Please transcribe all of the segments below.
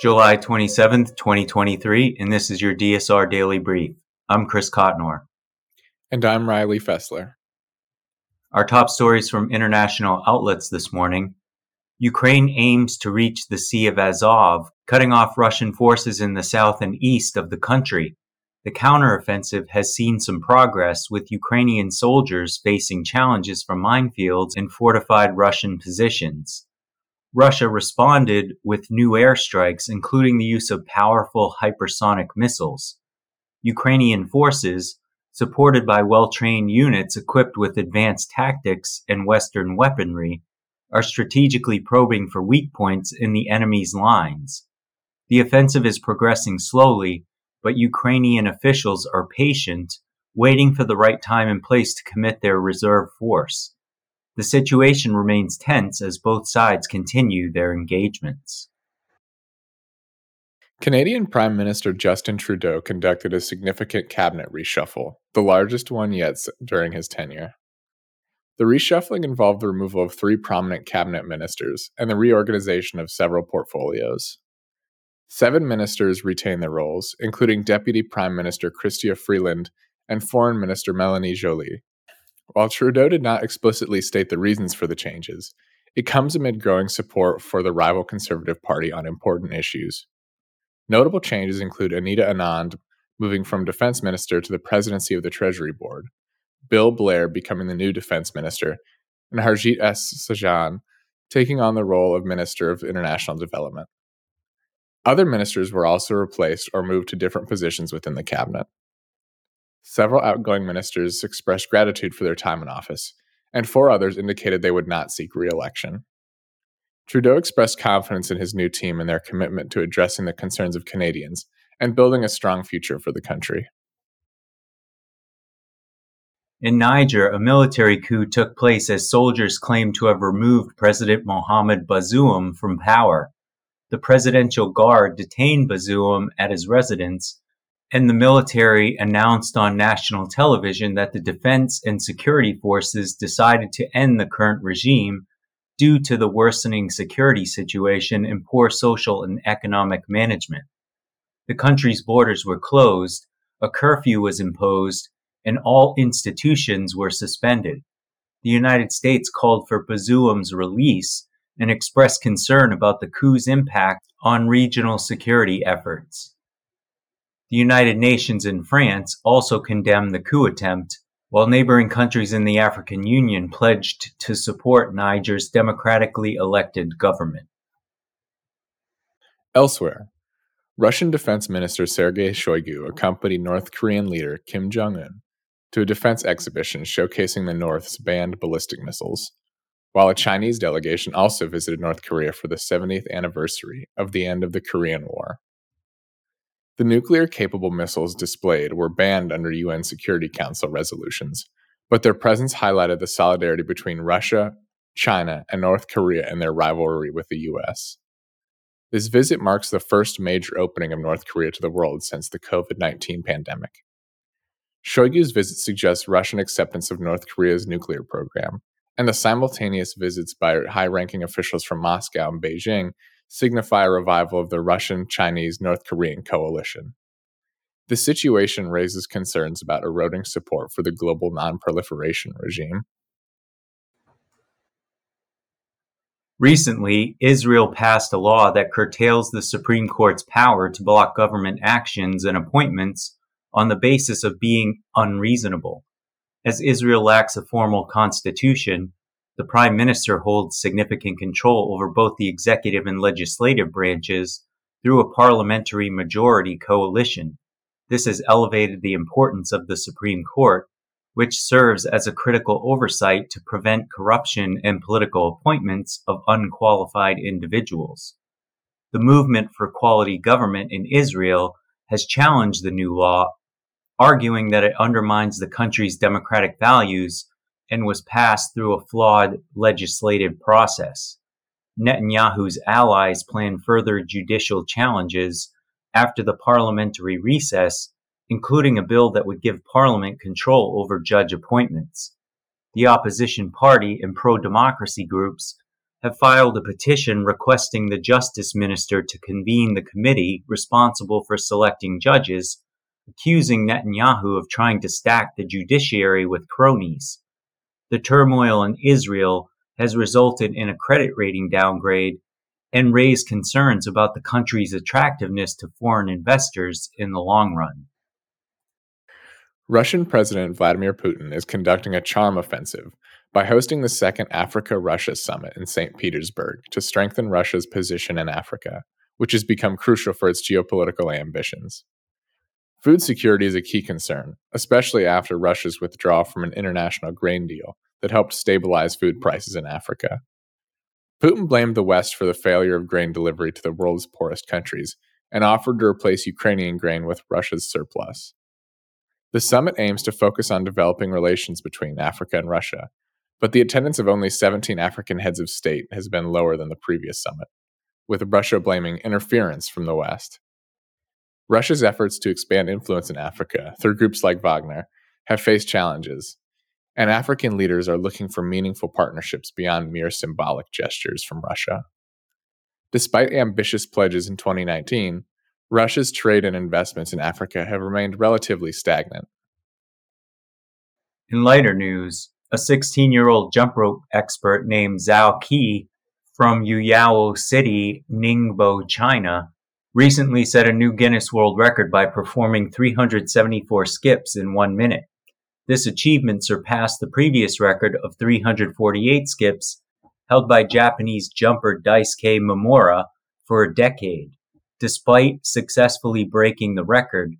July 27th, 2023, and this is your DSR Daily Brief. I'm Chris Cotnor. And I'm Riley Fessler. Our top stories from international outlets this morning Ukraine aims to reach the Sea of Azov, cutting off Russian forces in the south and east of the country. The counteroffensive has seen some progress, with Ukrainian soldiers facing challenges from minefields and fortified Russian positions. Russia responded with new airstrikes, including the use of powerful hypersonic missiles. Ukrainian forces, supported by well trained units equipped with advanced tactics and Western weaponry, are strategically probing for weak points in the enemy's lines. The offensive is progressing slowly, but Ukrainian officials are patient, waiting for the right time and place to commit their reserve force. The situation remains tense as both sides continue their engagements. Canadian Prime Minister Justin Trudeau conducted a significant cabinet reshuffle, the largest one yet during his tenure. The reshuffling involved the removal of three prominent cabinet ministers and the reorganization of several portfolios. Seven ministers retain their roles, including Deputy Prime Minister Chrystia Freeland and Foreign Minister Melanie Joly, while Trudeau did not explicitly state the reasons for the changes, it comes amid growing support for the rival Conservative Party on important issues. Notable changes include Anita Anand moving from defense minister to the presidency of the Treasury Board, Bill Blair becoming the new defense minister, and Harjit S. Sajjan taking on the role of Minister of International Development. Other ministers were also replaced or moved to different positions within the cabinet. Several outgoing ministers expressed gratitude for their time in office, and four others indicated they would not seek re election. Trudeau expressed confidence in his new team and their commitment to addressing the concerns of Canadians and building a strong future for the country. In Niger, a military coup took place as soldiers claimed to have removed President Mohamed Bazoum from power. The Presidential Guard detained Bazoum at his residence and the military announced on national television that the defense and security forces decided to end the current regime due to the worsening security situation and poor social and economic management. The country's borders were closed, a curfew was imposed, and all institutions were suspended. The United States called for Bazoum's release and expressed concern about the coup's impact on regional security efforts. The United Nations and France also condemned the coup attempt, while neighboring countries in the African Union pledged to support Niger's democratically elected government. Elsewhere, Russian Defense Minister Sergei Shoigu accompanied North Korean leader Kim Jong un to a defense exhibition showcasing the North's banned ballistic missiles, while a Chinese delegation also visited North Korea for the 70th anniversary of the end of the Korean War. The nuclear capable missiles displayed were banned under UN Security Council resolutions, but their presence highlighted the solidarity between Russia, China, and North Korea in their rivalry with the US. This visit marks the first major opening of North Korea to the world since the COVID 19 pandemic. Shoigu's visit suggests Russian acceptance of North Korea's nuclear program, and the simultaneous visits by high ranking officials from Moscow and Beijing signify a revival of the Russian, Chinese, North Korean coalition. The situation raises concerns about eroding support for the global nonproliferation regime. Recently, Israel passed a law that curtails the Supreme Court's power to block government actions and appointments on the basis of being unreasonable. As Israel lacks a formal constitution, the prime minister holds significant control over both the executive and legislative branches through a parliamentary majority coalition. This has elevated the importance of the Supreme Court which serves as a critical oversight to prevent corruption and political appointments of unqualified individuals. The movement for quality government in Israel has challenged the new law, arguing that it undermines the country's democratic values and was passed through a flawed legislative process. Netanyahu's allies plan further judicial challenges after the parliamentary recess including a bill that would give Parliament control over judge appointments. The opposition party and pro democracy groups have filed a petition requesting the Justice Minister to convene the committee responsible for selecting judges, accusing Netanyahu of trying to stack the judiciary with cronies. The turmoil in Israel has resulted in a credit rating downgrade and raised concerns about the country's attractiveness to foreign investors in the long run. Russian President Vladimir Putin is conducting a charm offensive by hosting the second Africa Russia summit in St. Petersburg to strengthen Russia's position in Africa, which has become crucial for its geopolitical ambitions. Food security is a key concern, especially after Russia's withdrawal from an international grain deal that helped stabilize food prices in Africa. Putin blamed the West for the failure of grain delivery to the world's poorest countries and offered to replace Ukrainian grain with Russia's surplus. The summit aims to focus on developing relations between Africa and Russia, but the attendance of only 17 African heads of state has been lower than the previous summit, with Russia blaming interference from the West. Russia's efforts to expand influence in Africa through groups like Wagner have faced challenges, and African leaders are looking for meaningful partnerships beyond mere symbolic gestures from Russia. Despite ambitious pledges in 2019, Russia's trade and investments in Africa have remained relatively stagnant. In lighter news, a 16 year old jump rope expert named Zhao Qi from Yuyao City, Ningbo, China, recently set a new Guinness World Record by performing 374 skips in one minute. This achievement surpassed the previous record of 348 skips held by Japanese jumper Daisuke Momura for a decade. Despite successfully breaking the record,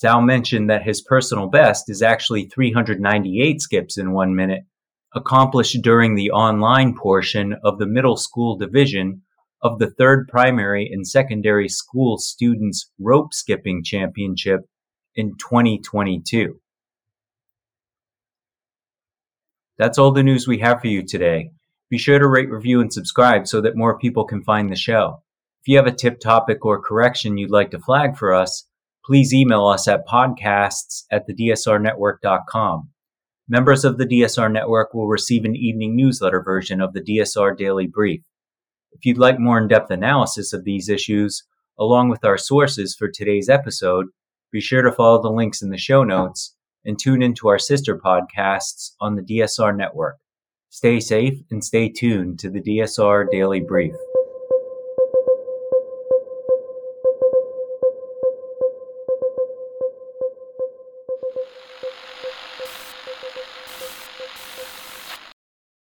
Zhao mentioned that his personal best is actually 398 skips in one minute, accomplished during the online portion of the middle school division of the third primary and secondary school students rope skipping championship in 2022. That's all the news we have for you today. Be sure to rate, review, and subscribe so that more people can find the show. If you have a tip topic or correction you'd like to flag for us, please email us at podcasts at thedsrnetwork.com. Members of the DSR Network will receive an evening newsletter version of the DSR Daily Brief. If you'd like more in depth analysis of these issues, along with our sources for today's episode, be sure to follow the links in the show notes and tune into our sister podcasts on the DSR Network. Stay safe and stay tuned to the DSR Daily Brief.